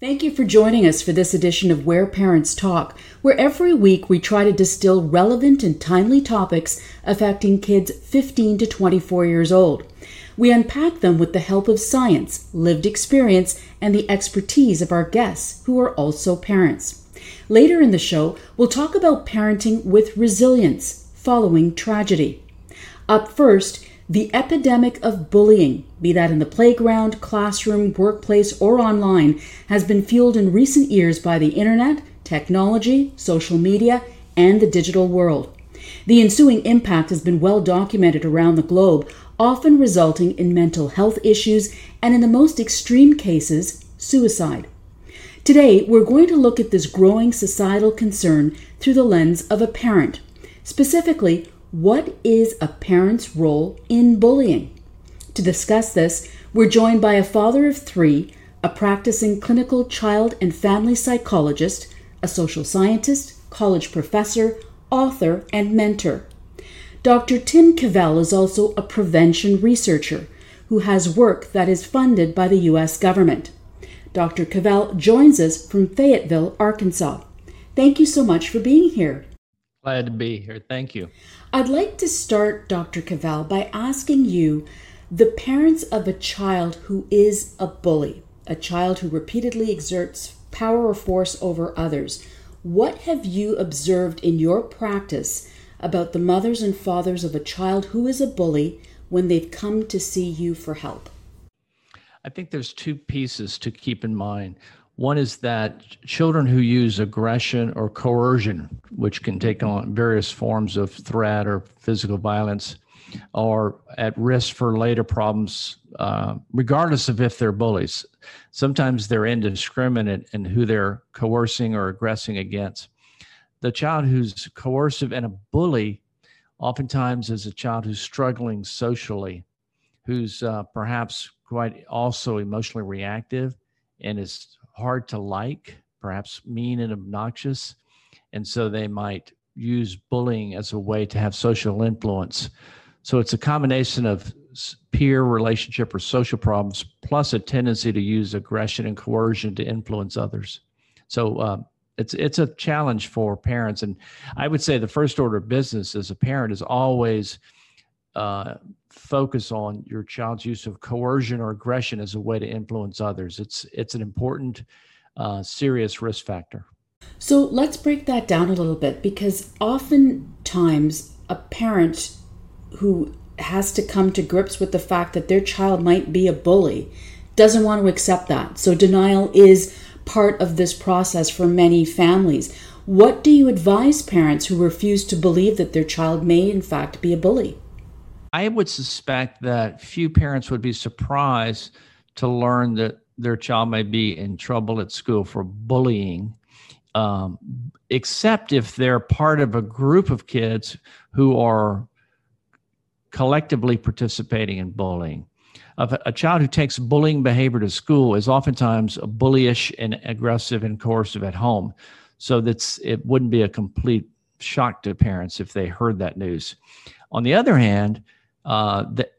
Thank you for joining us for this edition of Where Parents Talk, where every week we try to distill relevant and timely topics affecting kids 15 to 24 years old. We unpack them with the help of science, lived experience, and the expertise of our guests, who are also parents. Later in the show, we'll talk about parenting with resilience following tragedy. Up first, the epidemic of bullying, be that in the playground, classroom, workplace, or online, has been fueled in recent years by the internet, technology, social media, and the digital world. The ensuing impact has been well documented around the globe, often resulting in mental health issues and, in the most extreme cases, suicide. Today, we're going to look at this growing societal concern through the lens of a parent, specifically what is a parent's role in bullying? To discuss this, we're joined by a father of three, a practicing clinical child and family psychologist, a social scientist, college professor, author, and mentor. Dr. Tim Cavell is also a prevention researcher who has work that is funded by the U.S. government. Dr. Cavell joins us from Fayetteville, Arkansas. Thank you so much for being here. Glad to be here. Thank you. I'd like to start, Dr. Cavell, by asking you the parents of a child who is a bully, a child who repeatedly exerts power or force over others. What have you observed in your practice about the mothers and fathers of a child who is a bully when they've come to see you for help? I think there's two pieces to keep in mind. One is that children who use aggression or coercion, which can take on various forms of threat or physical violence, are at risk for later problems, uh, regardless of if they're bullies. Sometimes they're indiscriminate in who they're coercing or aggressing against. The child who's coercive and a bully oftentimes is a child who's struggling socially, who's uh, perhaps quite also emotionally reactive and is hard to like, perhaps mean and obnoxious. And so they might use bullying as a way to have social influence. So it's a combination of peer relationship or social problems plus a tendency to use aggression and coercion to influence others. So uh, it's it's a challenge for parents, and I would say the first order of business as a parent is always uh, focus on your child's use of coercion or aggression as a way to influence others. It's it's an important, uh, serious risk factor. So let's break that down a little bit because oftentimes a parent who has to come to grips with the fact that their child might be a bully doesn't want to accept that. So denial is part of this process for many families. What do you advise parents who refuse to believe that their child may, in fact, be a bully? I would suspect that few parents would be surprised to learn that their child may be in trouble at school for bullying, um, except if they're part of a group of kids who are collectively participating in bullying. A, a child who takes bullying behavior to school is oftentimes bullyish and aggressive and coercive at home. So that's it wouldn't be a complete shock to parents if they heard that news. On the other hand, uh, that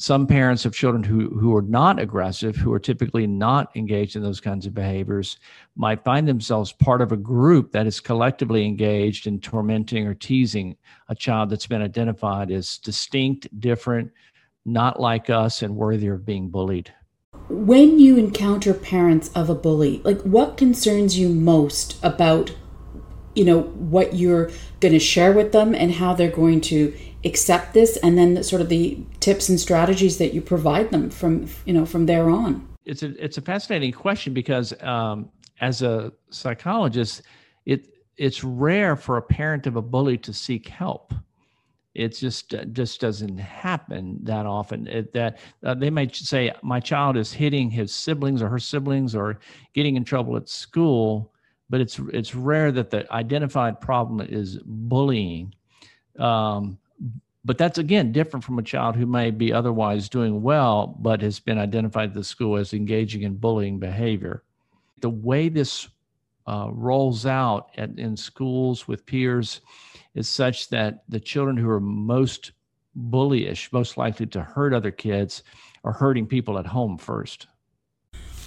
some parents of children who, who are not aggressive, who are typically not engaged in those kinds of behaviors, might find themselves part of a group that is collectively engaged in tormenting or teasing a child that's been identified as distinct, different, not like us, and worthy of being bullied. When you encounter parents of a bully, like what concerns you most about, you know, what you're going to share with them and how they're going to accept this and then sort of the tips and strategies that you provide them from you know from there on? It's a it's a fascinating question because um, as a psychologist it it's rare for a parent of a bully to seek help. It just just doesn't happen that often. It, that uh, they might say my child is hitting his siblings or her siblings or getting in trouble at school but it's it's rare that the identified problem is bullying. Um, but that's again different from a child who may be otherwise doing well but has been identified at the school as engaging in bullying behavior. The way this uh, rolls out at, in schools with peers is such that the children who are most bullyish most likely to hurt other kids are hurting people at home first.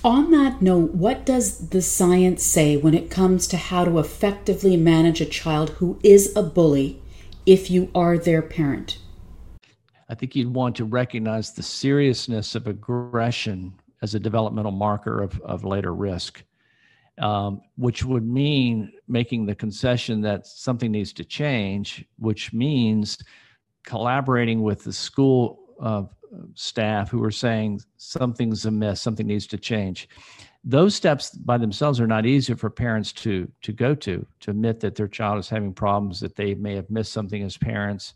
On that note, what does the science say when it comes to how to effectively manage a child who is a bully if you are their parent? I think you'd want to recognize the seriousness of aggression as a developmental marker of, of later risk, um, which would mean making the concession that something needs to change, which means collaborating with the school uh, staff who are saying something's amiss, something needs to change. Those steps by themselves are not easy for parents to to go to to admit that their child is having problems, that they may have missed something as parents.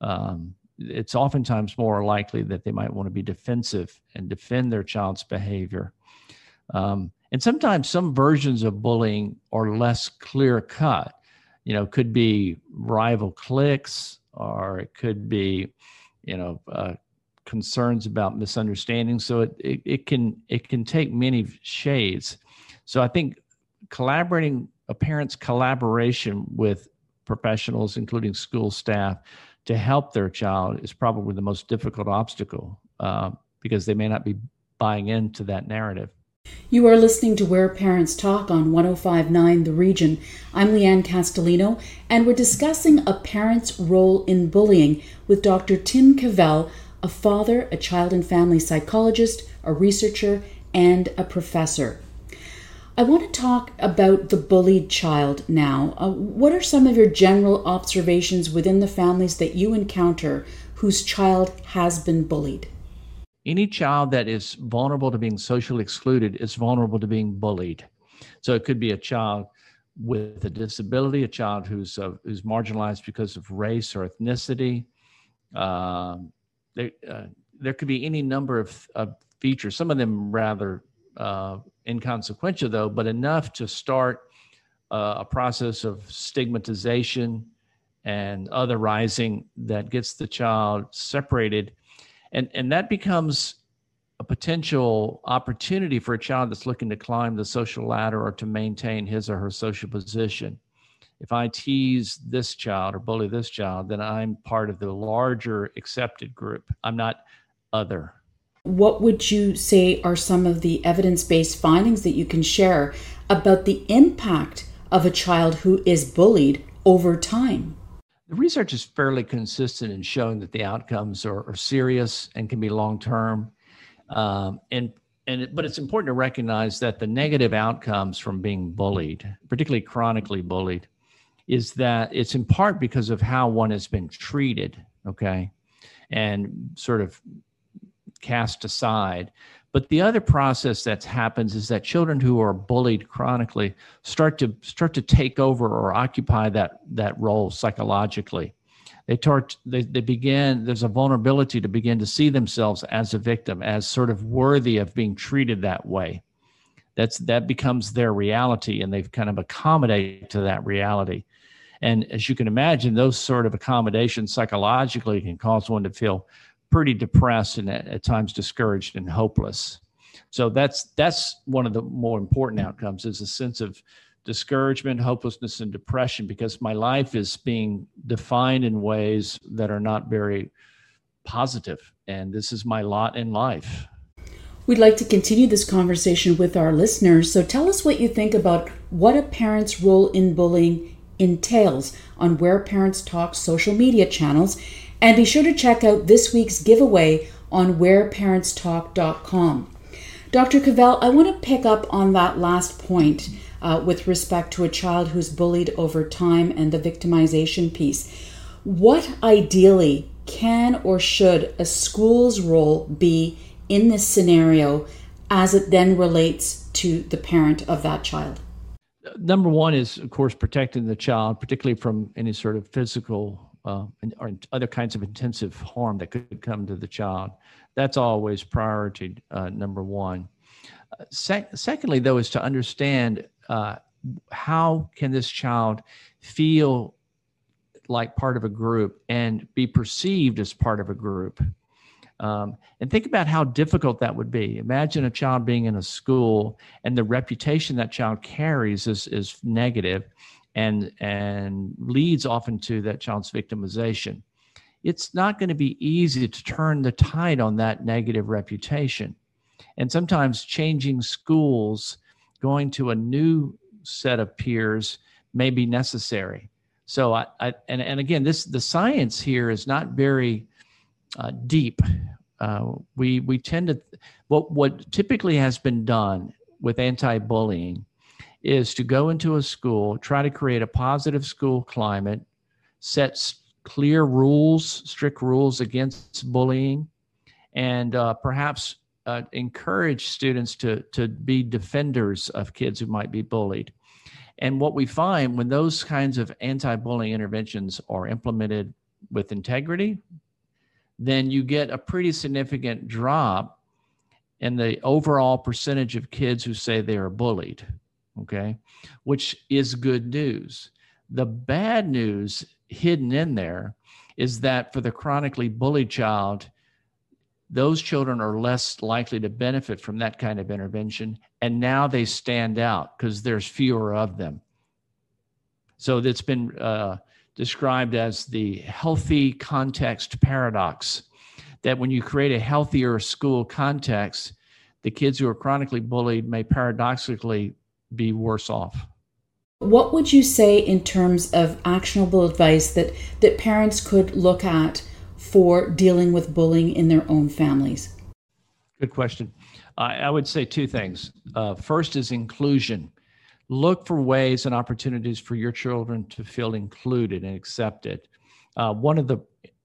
Um, it's oftentimes more likely that they might want to be defensive and defend their child's behavior. Um, and sometimes some versions of bullying are less clear cut. You know, could be rival cliques, or it could be, you know, uh, concerns about misunderstanding. So it, it, it can it can take many shades. So I think collaborating a parent's collaboration with professionals, including school staff, to help their child is probably the most difficult obstacle uh, because they may not be buying into that narrative. You are listening to Where Parents Talk on 1059 The Region. I'm Lianne Castelino, and we're discussing a parent's role in bullying with Dr. Tim Cavell, a father, a child and family psychologist, a researcher, and a professor. I want to talk about the bullied child now. Uh, what are some of your general observations within the families that you encounter whose child has been bullied? Any child that is vulnerable to being socially excluded is vulnerable to being bullied. So it could be a child with a disability, a child who's uh, who's marginalized because of race or ethnicity. Um, there, uh, there could be any number of, of features. Some of them rather uh, inconsequential though, but enough to start uh, a process of stigmatization and otherizing that gets the child separated. And, and that becomes a potential opportunity for a child that's looking to climb the social ladder or to maintain his or her social position. If I tease this child or bully this child, then I'm part of the larger accepted group. I'm not other what would you say are some of the evidence based findings that you can share about the impact of a child who is bullied over time? The research is fairly consistent in showing that the outcomes are, are serious and can be long term. Um, and and it, but it's important to recognize that the negative outcomes from being bullied, particularly chronically bullied, is that it's in part because of how one has been treated. Okay, and sort of cast aside. But the other process that happens is that children who are bullied chronically start to start to take over or occupy that that role psychologically. They start they, they begin there's a vulnerability to begin to see themselves as a victim, as sort of worthy of being treated that way. That's that becomes their reality and they've kind of accommodate to that reality. And as you can imagine, those sort of accommodations psychologically can cause one to feel pretty depressed and at, at times discouraged and hopeless. So that's that's one of the more important outcomes is a sense of discouragement, hopelessness, and depression because my life is being defined in ways that are not very positive, and this is my lot in life. We'd like to continue this conversation with our listeners, so tell us what you think about what a parent's role in bullying entails on Where Parents Talk social media channels and be sure to check out this week's giveaway on whereparentstalk.com. Dr. Cavell, I want to pick up on that last point uh, with respect to a child who's bullied over time and the victimization piece. What ideally can or should a school's role be in this scenario as it then relates to the parent of that child? Number one is, of course, protecting the child, particularly from any sort of physical uh, or other kinds of intensive harm that could come to the child. That's always priority uh, number one. Sec- secondly, though, is to understand uh, how can this child feel like part of a group and be perceived as part of a group. Um, and think about how difficult that would be. Imagine a child being in a school and the reputation that child carries is, is negative and and leads often to that child's victimization it's not going to be easy to turn the tide on that negative reputation And sometimes changing schools, going to a new set of peers may be necessary. So I, I and, and again, this the science here is not very uh, deep. Uh, we we tend to what what typically has been done with anti-bullying is to go into a school, try to create a positive school climate, set clear rules, strict rules against bullying, and uh, perhaps uh, encourage students to to be defenders of kids who might be bullied. And what we find when those kinds of anti-bullying interventions are implemented with integrity, then you get a pretty significant drop in the overall percentage of kids who say they are bullied, okay, which is good news. The bad news hidden in there is that for the chronically bullied child, those children are less likely to benefit from that kind of intervention. And now they stand out because there's fewer of them. So it's been uh, described as the healthy context paradox that when you create a healthier school context, the kids who are chronically bullied may paradoxically be worse off. What would you say in terms of actionable advice that, that parents could look at for dealing with bullying in their own families? Good question. I, I would say two things. Uh, first is inclusion look for ways and opportunities for your children to feel included and accepted. Uh, one of the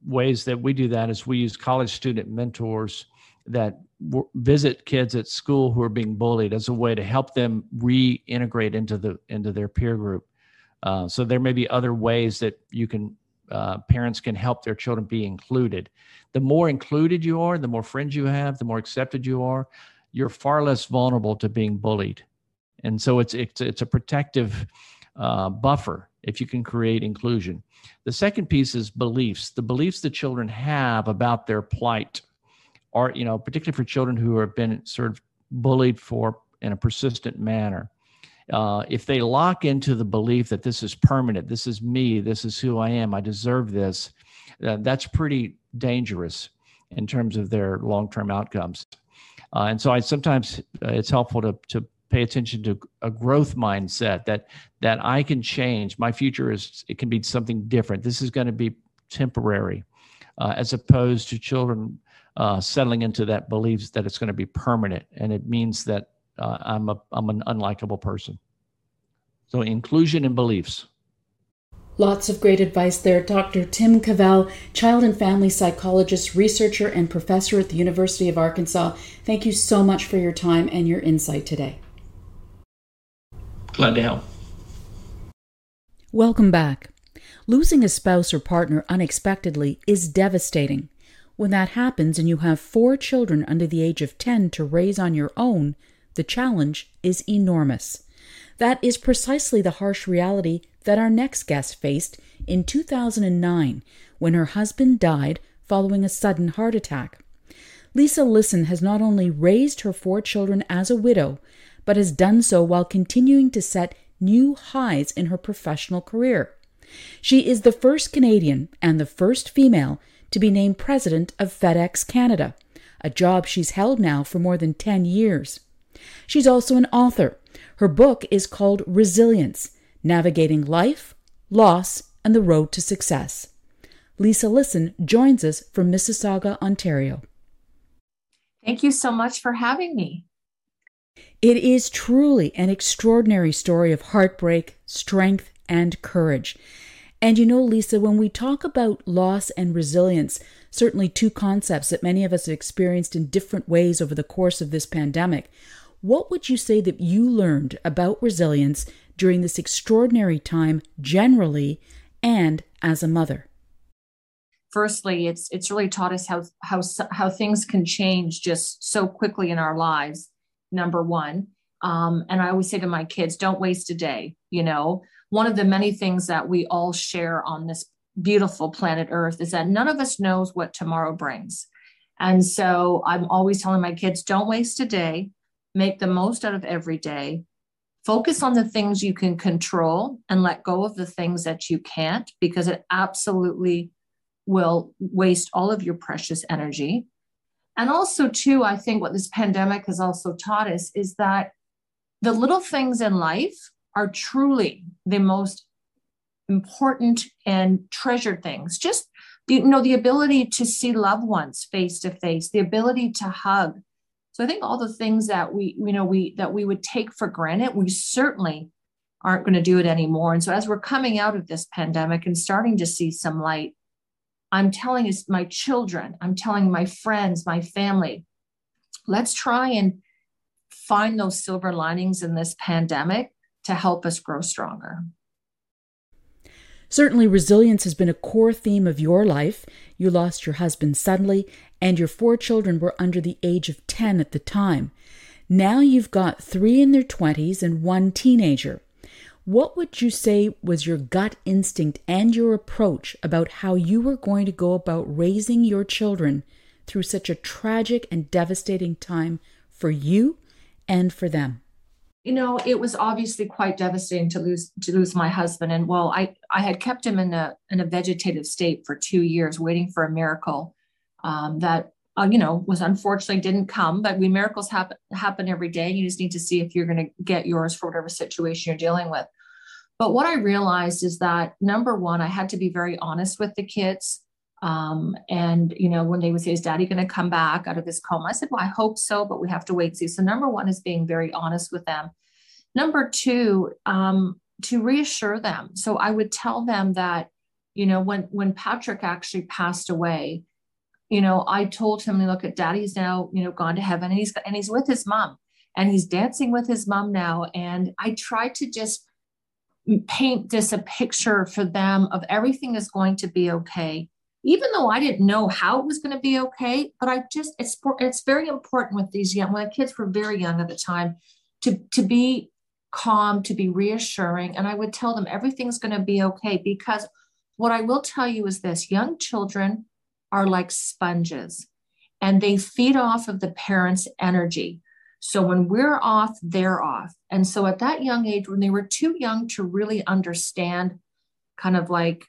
ways that we do that is we use college student mentors that w- visit kids at school who are being bullied as a way to help them reintegrate into the into their peer group. Uh, so there may be other ways that you can uh, parents can help their children be included. The more included you are, the more friends you have, the more accepted you are, you're far less vulnerable to being bullied and so it's it's it's a protective uh, buffer if you can create inclusion. The second piece is beliefs. The beliefs that children have about their plight are, you know, particularly for children who have been sort of bullied for in a persistent manner. Uh, if they lock into the belief that this is permanent, this is me, this is who I am, I deserve this, uh, that's pretty dangerous in terms of their long-term outcomes. Uh, and so I sometimes uh, it's helpful to to pay attention to a growth mindset that that I can change. My future is it can be something different. This is going to be temporary, uh, as opposed to children uh, settling into that belief that it's going to be permanent, and it means that uh, I'm a I'm an unlikable person. So inclusion and beliefs. Lots of great advice there. Dr. Tim Cavell, child and family psychologist, researcher, and professor at the University of Arkansas. Thank you so much for your time and your insight today. Glad to help. Welcome back. Losing a spouse or partner unexpectedly is devastating. When that happens and you have four children under the age of 10 to raise on your own, the challenge is enormous. That is precisely the harsh reality that our next guest faced in 2009 when her husband died following a sudden heart attack. Lisa Lisson has not only raised her four children as a widow, but has done so while continuing to set new highs in her professional career. She is the first Canadian and the first female to be named president of FedEx Canada, a job she's held now for more than 10 years. She's also an author. Her book is called Resilience Navigating Life, Loss, and the Road to Success. Lisa Lisson joins us from Mississauga, Ontario. Thank you so much for having me. It is truly an extraordinary story of heartbreak, strength, and courage. And you know, Lisa, when we talk about loss and resilience, certainly two concepts that many of us have experienced in different ways over the course of this pandemic, what would you say that you learned about resilience during this extraordinary time generally and as a mother? Firstly, it's it's really taught us how how how things can change just so quickly in our lives number one. Um, and I always say to my kids, don't waste a day. You know, one of the many things that we all share on this beautiful planet Earth is that none of us knows what tomorrow brings. And so I'm always telling my kids, don't waste a day, make the most out of every day. Focus on the things you can control and let go of the things that you can't, because it absolutely will waste all of your precious energy And also, too, I think what this pandemic has also taught us is that the little things in life are truly the most important and treasured things. Just you know, the ability to see loved ones face to face, the ability to hug. So I think all the things that we, you know, we that we would take for granted, we certainly aren't going to do it anymore. And so as we're coming out of this pandemic and starting to see some light, I'm telling my children, I'm telling my friends, my family, let's try and find those silver linings in this pandemic to help us grow stronger. Certainly, resilience has been a core theme of your life. You lost your husband suddenly, and your four children were under the age of 10 at the time. Now you've got three in their 20s and one teenager. What would you say was your gut instinct and your approach about how you were going to go about raising your children through such a tragic and devastating time for you and for them? you know it was obviously quite devastating to lose to lose my husband and well i i had kept him in a in a vegetative state for two years waiting for a miracle um, that uh, you know was unfortunately didn't come but we miracles happen happen every day you just need to see if you're going to get yours for whatever situation you're dealing with but what i realized is that number one i had to be very honest with the kids um, and you know, when they would say, "Is Daddy going to come back out of his coma?" I said, "Well, I hope so, but we have to wait and see." So, number one is being very honest with them. Number two, um, to reassure them. So, I would tell them that, you know, when when Patrick actually passed away, you know, I told him, "Look, at Daddy's now, you know, gone to heaven, and he's and he's with his mom, and he's dancing with his mom now." And I tried to just paint this a picture for them of everything is going to be okay even though I didn't know how it was going to be okay, but I just it's it's very important with these young when the kids were very young at the time to to be calm, to be reassuring, and I would tell them everything's going to be okay because what I will tell you is this: young children are like sponges, and they feed off of the parents' energy. So when we're off, they're off. And so at that young age, when they were too young to really understand kind of like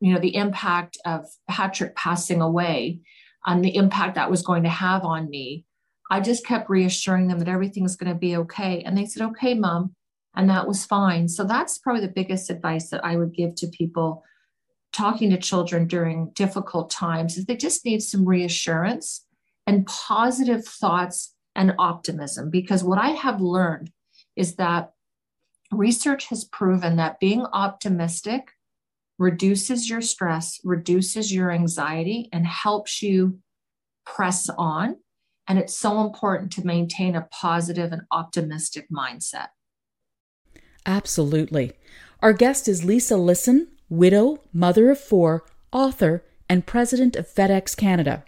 you know the impact of patrick passing away and the impact that was going to have on me i just kept reassuring them that everything's going to be okay and they said okay mom and that was fine so that's probably the biggest advice that i would give to people talking to children during difficult times is they just need some reassurance and positive thoughts and optimism because what i have learned is that research has proven that being optimistic reduces your stress, reduces your anxiety, and helps you press on. And it's so important to maintain a positive and optimistic mindset. Absolutely. Our guest is Lisa Lisson, widow, mother of four, author, and president of FedEx Canada.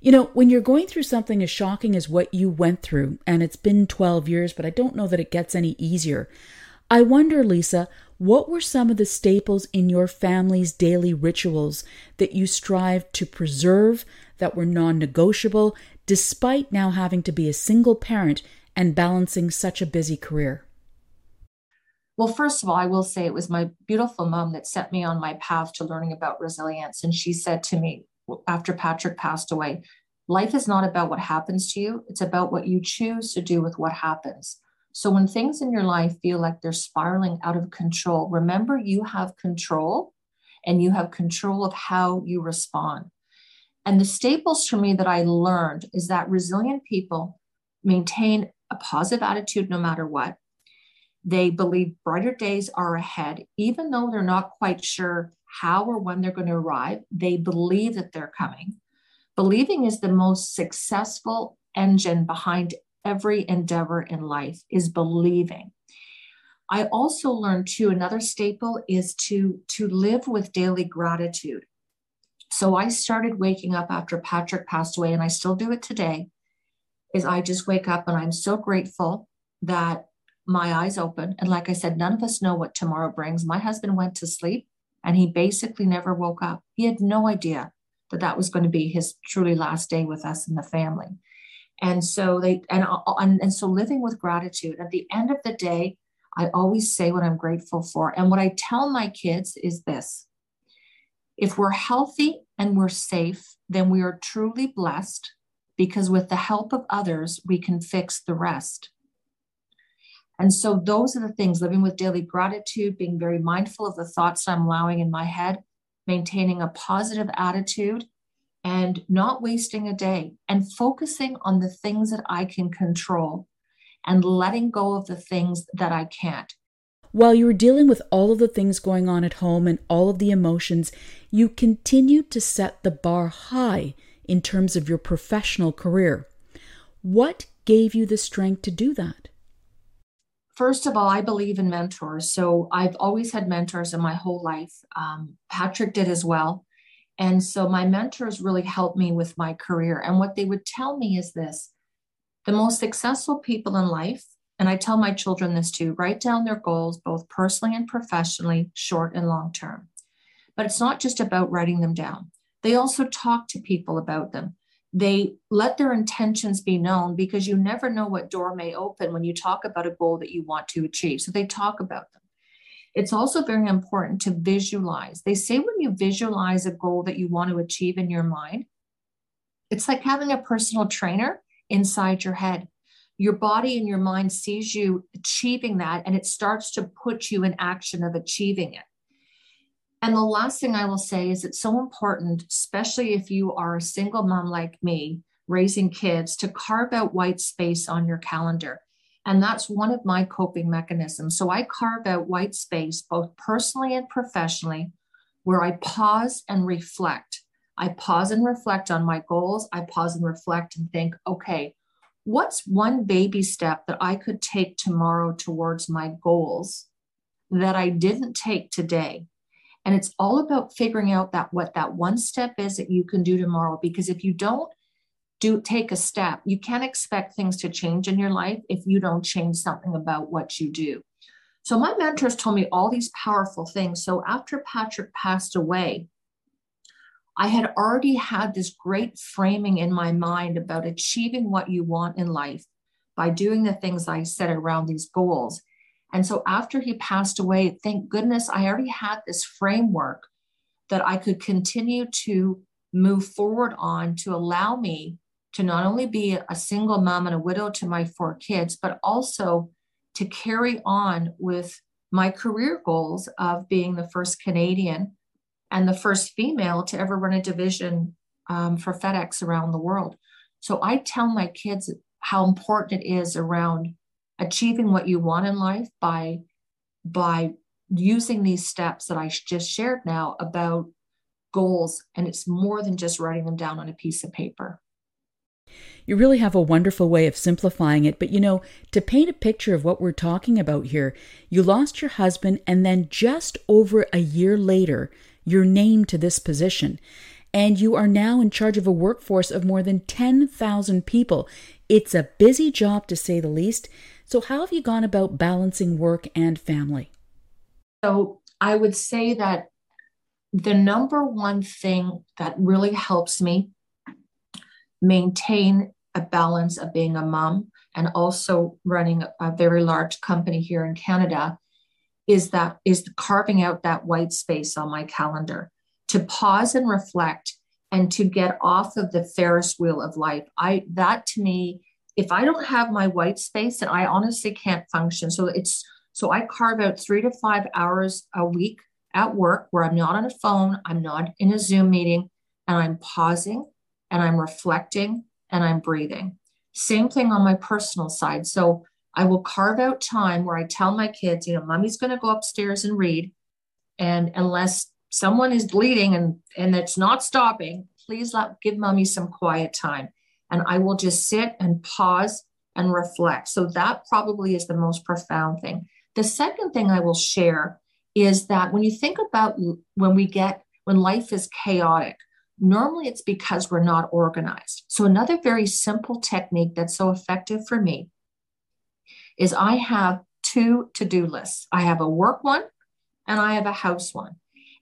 You know, when you're going through something as shocking as what you went through, and it's been 12 years, but I don't know that it gets any easier, I wonder, Lisa, what were some of the staples in your family's daily rituals that you strived to preserve, that were non negotiable, despite now having to be a single parent and balancing such a busy career? Well, first of all, I will say it was my beautiful mom that set me on my path to learning about resilience. And she said to me after Patrick passed away, life is not about what happens to you, it's about what you choose to do with what happens. So when things in your life feel like they're spiraling out of control, remember you have control and you have control of how you respond. And the staples for me that I learned is that resilient people maintain a positive attitude no matter what. They believe brighter days are ahead, even though they're not quite sure how or when they're going to arrive. They believe that they're coming. Believing is the most successful engine behind every endeavor in life is believing. I also learned too, another staple is to, to live with daily gratitude. So I started waking up after Patrick passed away, and I still do it today. Is I just wake up and I'm so grateful that my eyes open. And like I said, none of us know what tomorrow brings. My husband went to sleep and he basically never woke up. He had no idea that that was going to be his truly last day with us and the family and so they and, and and so living with gratitude at the end of the day i always say what i'm grateful for and what i tell my kids is this if we're healthy and we're safe then we are truly blessed because with the help of others, we can fix the rest. And so those are the things living with daily gratitude, being very mindful of the thoughts I'm allowing in my head, maintaining a positive attitude, and not wasting a day, and focusing on the things that I can control and letting go of the things that I can't. While you were dealing with all of the things going on at home and all of the emotions, you continued to set the bar high in terms of your professional career. What gave you the strength to do that? First of all, I believe in mentors. So I've always had mentors in my whole life. Um, Patrick did as well. And so my mentors really helped me with my career. And what they would tell me is this the most successful people in life, and I tell my children this too write down their goals, both personally and professionally, short and long term. But it's not just about writing them down, they also talk to people about them. They let their intentions be known because you never know what door may open when you talk about a goal that you want to achieve. So they talk about them. It's also very important to visualize. They say when you visualize a goal that you want to achieve in your mind, it's like having a personal trainer inside your head. Your body and your mind sees you achieving that and it starts to put you in action of achieving it. And the last thing I will say is it's so important, especially if you are a single mom like me, raising kids, to carve out white space on your calendar. And that's one of my coping mechanisms. So I carve out white space, both personally and professionally, where I pause and reflect. I pause and reflect on my goals. I pause and reflect and think, okay, what's one baby step that I could take tomorrow towards my goals that I didn't take today? And it's all about figuring out that what that one step is that you can do tomorrow. Because if you don't do take a step, you can't expect things to change in your life if you don't change something about what you do. So my mentors told me all these powerful things. So after Patrick passed away, I had already had this great framing in my mind about achieving what you want in life by doing the things I said around these goals. And so after he passed away, thank goodness I already had this framework that I could continue to move forward on to allow me to not only be a single mom and a widow to my four kids, but also to carry on with my career goals of being the first Canadian and the first female to ever run a division um, for FedEx around the world. So I tell my kids how important it is around achieving what you want in life by by using these steps that I just shared now about goals and it's more than just writing them down on a piece of paper. You really have a wonderful way of simplifying it, but you know, to paint a picture of what we're talking about here, you lost your husband and then just over a year later, you're named to this position. And you are now in charge of a workforce of more than 10,000 people. It's a busy job to say the least. So, how have you gone about balancing work and family? So, I would say that the number one thing that really helps me maintain a balance of being a mom and also running a very large company here in Canada is that is carving out that white space on my calendar to pause and reflect and to get off of the ferris wheel of life i that to me if I don't have my white space, then I honestly can't function. So it's so I carve out three to five hours a week at work where I'm not on a phone, I'm not in a Zoom meeting, and I'm pausing and I'm reflecting and I'm breathing. Same thing on my personal side. So I will carve out time where I tell my kids, you know, mommy's going to go upstairs and read. And unless someone is bleeding and, and it's not stopping, please let give mommy some quiet time and I will just sit and pause and reflect. So that probably is the most profound thing. The second thing I will share is that when you think about when we get, when life is chaotic, normally it's because we're not organized. So, another very simple technique that's so effective for me is I have two to do lists I have a work one and I have a house one.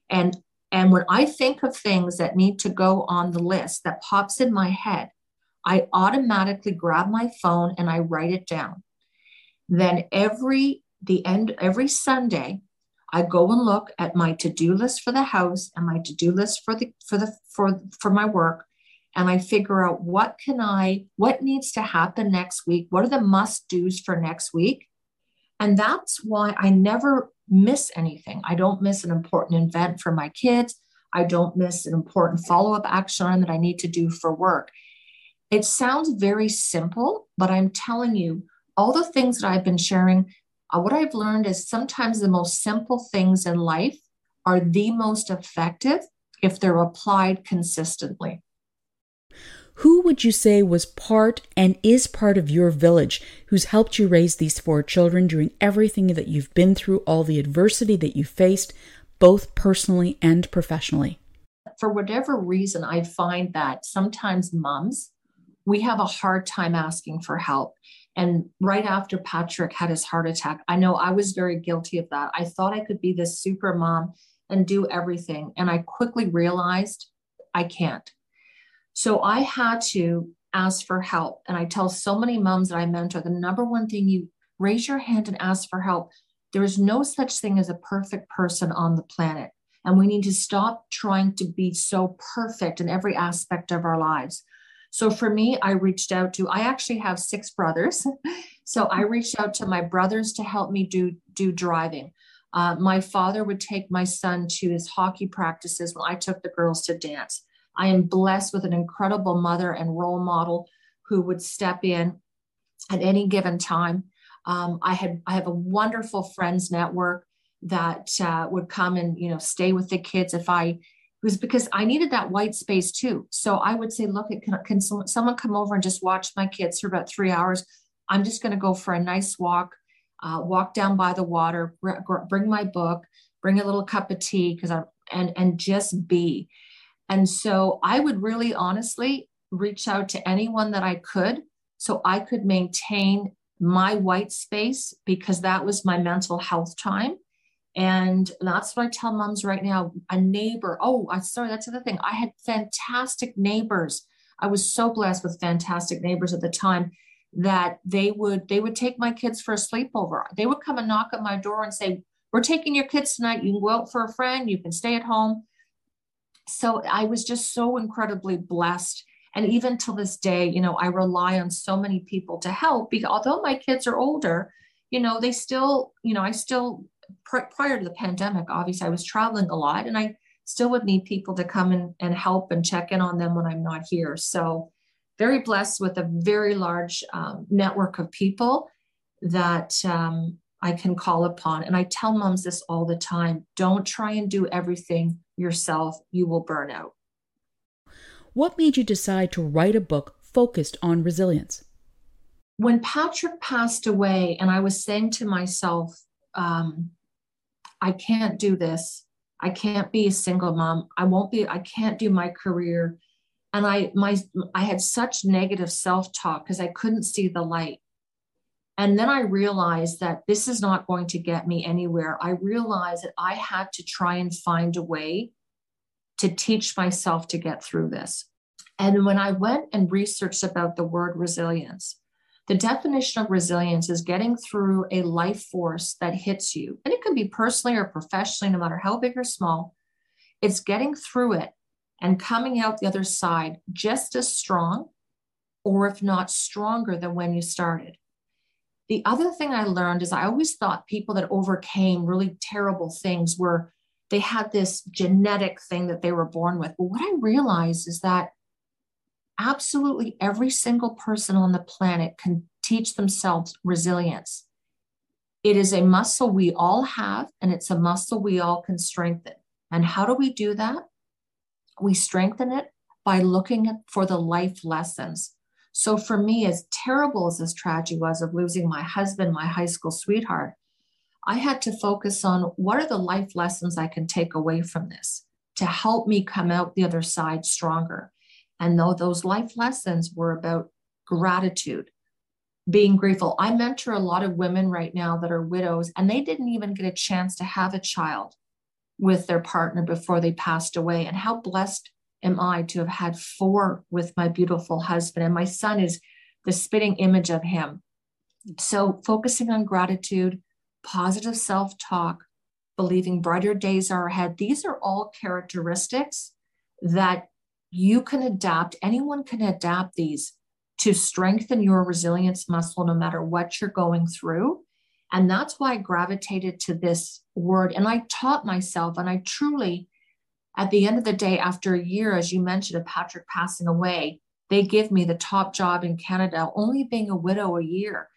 And and when I think of things that need to go on the list that pops in my head, I automatically grab my phone and I write it down. Then every the end every Sunday, I go and look at my to-do list for the house and my to-do list for the for the for for my work and I figure out what can I, what needs to happen next week? What are the must do's for next week? And that's why I never miss anything. I don't miss an important event for my kids. I don't miss an important follow up action that I need to do for work. It sounds very simple, but I'm telling you, all the things that I've been sharing, uh, what I've learned is sometimes the most simple things in life are the most effective if they're applied consistently. Who would you say was part and is part of your village who's helped you raise these four children during everything that you've been through, all the adversity that you faced, both personally and professionally? For whatever reason, I find that sometimes moms, we have a hard time asking for help. And right after Patrick had his heart attack, I know I was very guilty of that. I thought I could be this super mom and do everything. And I quickly realized I can't. So I had to ask for help. And I tell so many moms that I mentor the number one thing you raise your hand and ask for help. There is no such thing as a perfect person on the planet. And we need to stop trying to be so perfect in every aspect of our lives. So for me, I reached out to, I actually have six brothers. so I reached out to my brothers to help me do, do driving. Uh, my father would take my son to his hockey practices when I took the girls to dance. I am blessed with an incredible mother and role model who would step in at any given time. Um, I had I have a wonderful friends network that uh, would come and you know stay with the kids if I was because I needed that white space too. So I would say, look, can, can someone come over and just watch my kids for about three hours? I'm just going to go for a nice walk, uh, walk down by the water, bring my book, bring a little cup of tea because I'm and and just be. And so I would really honestly reach out to anyone that I could so I could maintain my white space because that was my mental health time. And that's what I tell moms right now. A neighbor, oh, I'm sorry, that's the thing. I had fantastic neighbors. I was so blessed with fantastic neighbors at the time that they would they would take my kids for a sleepover. They would come and knock at my door and say, "We're taking your kids tonight. You can go out for a friend. You can stay at home." so I was just so incredibly blessed. And even till this day, you know, I rely on so many people to help because although my kids are older, you know, they still, you know, I still, pr- prior to the pandemic, obviously I was traveling a lot and I still would need people to come in and help and check in on them when I'm not here. So, very blessed with a very large um, network of people that um, I can call upon. And I tell moms this all the time don't try and do everything yourself, you will burn out. What made you decide to write a book focused on resilience? When Patrick passed away, and I was saying to myself, um, I can't do this. I can't be a single mom. I won't be, I can't do my career. And I my I had such negative self-talk because I couldn't see the light. And then I realized that this is not going to get me anywhere. I realized that I had to try and find a way to teach myself to get through this. And when I went and researched about the word resilience, the definition of resilience is getting through a life force that hits you. And it can be personally or professionally, no matter how big or small. It's getting through it and coming out the other side just as strong, or if not stronger than when you started. The other thing I learned is I always thought people that overcame really terrible things were they had this genetic thing that they were born with. But what I realized is that absolutely every single person on the planet can teach themselves resilience. It is a muscle we all have, and it's a muscle we all can strengthen. And how do we do that? We strengthen it by looking for the life lessons. So for me, as terrible as this tragedy was of losing my husband, my high school sweetheart, I had to focus on what are the life lessons I can take away from this to help me come out the other side stronger. And though those life lessons were about gratitude, being grateful. I mentor a lot of women right now that are widows and they didn't even get a chance to have a child with their partner before they passed away. And how blessed am I to have had four with my beautiful husband, and my son is the spitting image of him. So, focusing on gratitude, positive self talk, believing brighter days are ahead, these are all characteristics that you can adapt, anyone can adapt these to strengthen your resilience muscle no matter what you're going through. And that's why I gravitated to this word. And I taught myself, and I truly, at the end of the day, after a year, as you mentioned, of Patrick passing away, they give me the top job in Canada, only being a widow a year.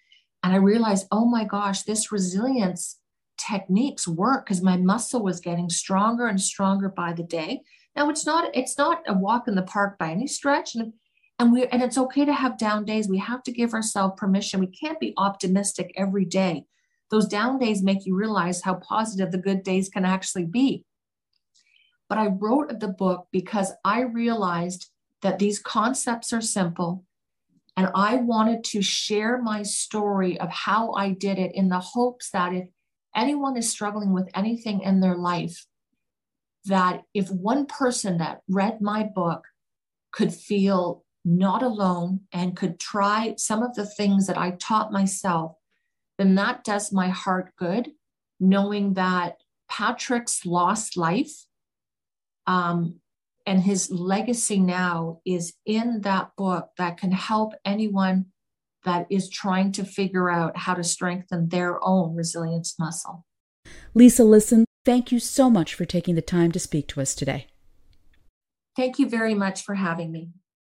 And I realized, oh my gosh, this resilience techniques work because my muscle was getting stronger and stronger by the day. Now it's not it's not a walk in the park by any stretch, and and we and it's okay to have down days. We have to give ourselves permission. We can't be optimistic every day. Those down days make you realize how positive the good days can actually be. But I wrote the book because I realized that these concepts are simple. And I wanted to share my story of how I did it in the hopes that if anyone is struggling with anything in their life, that if one person that read my book could feel not alone and could try some of the things that I taught myself, then that does my heart good, knowing that Patrick's lost life um, and his legacy now is in that book that can help anyone that is trying to figure out how to strengthen their own resilience muscle. Lisa Lisson, thank you so much for taking the time to speak to us today. Thank you very much for having me.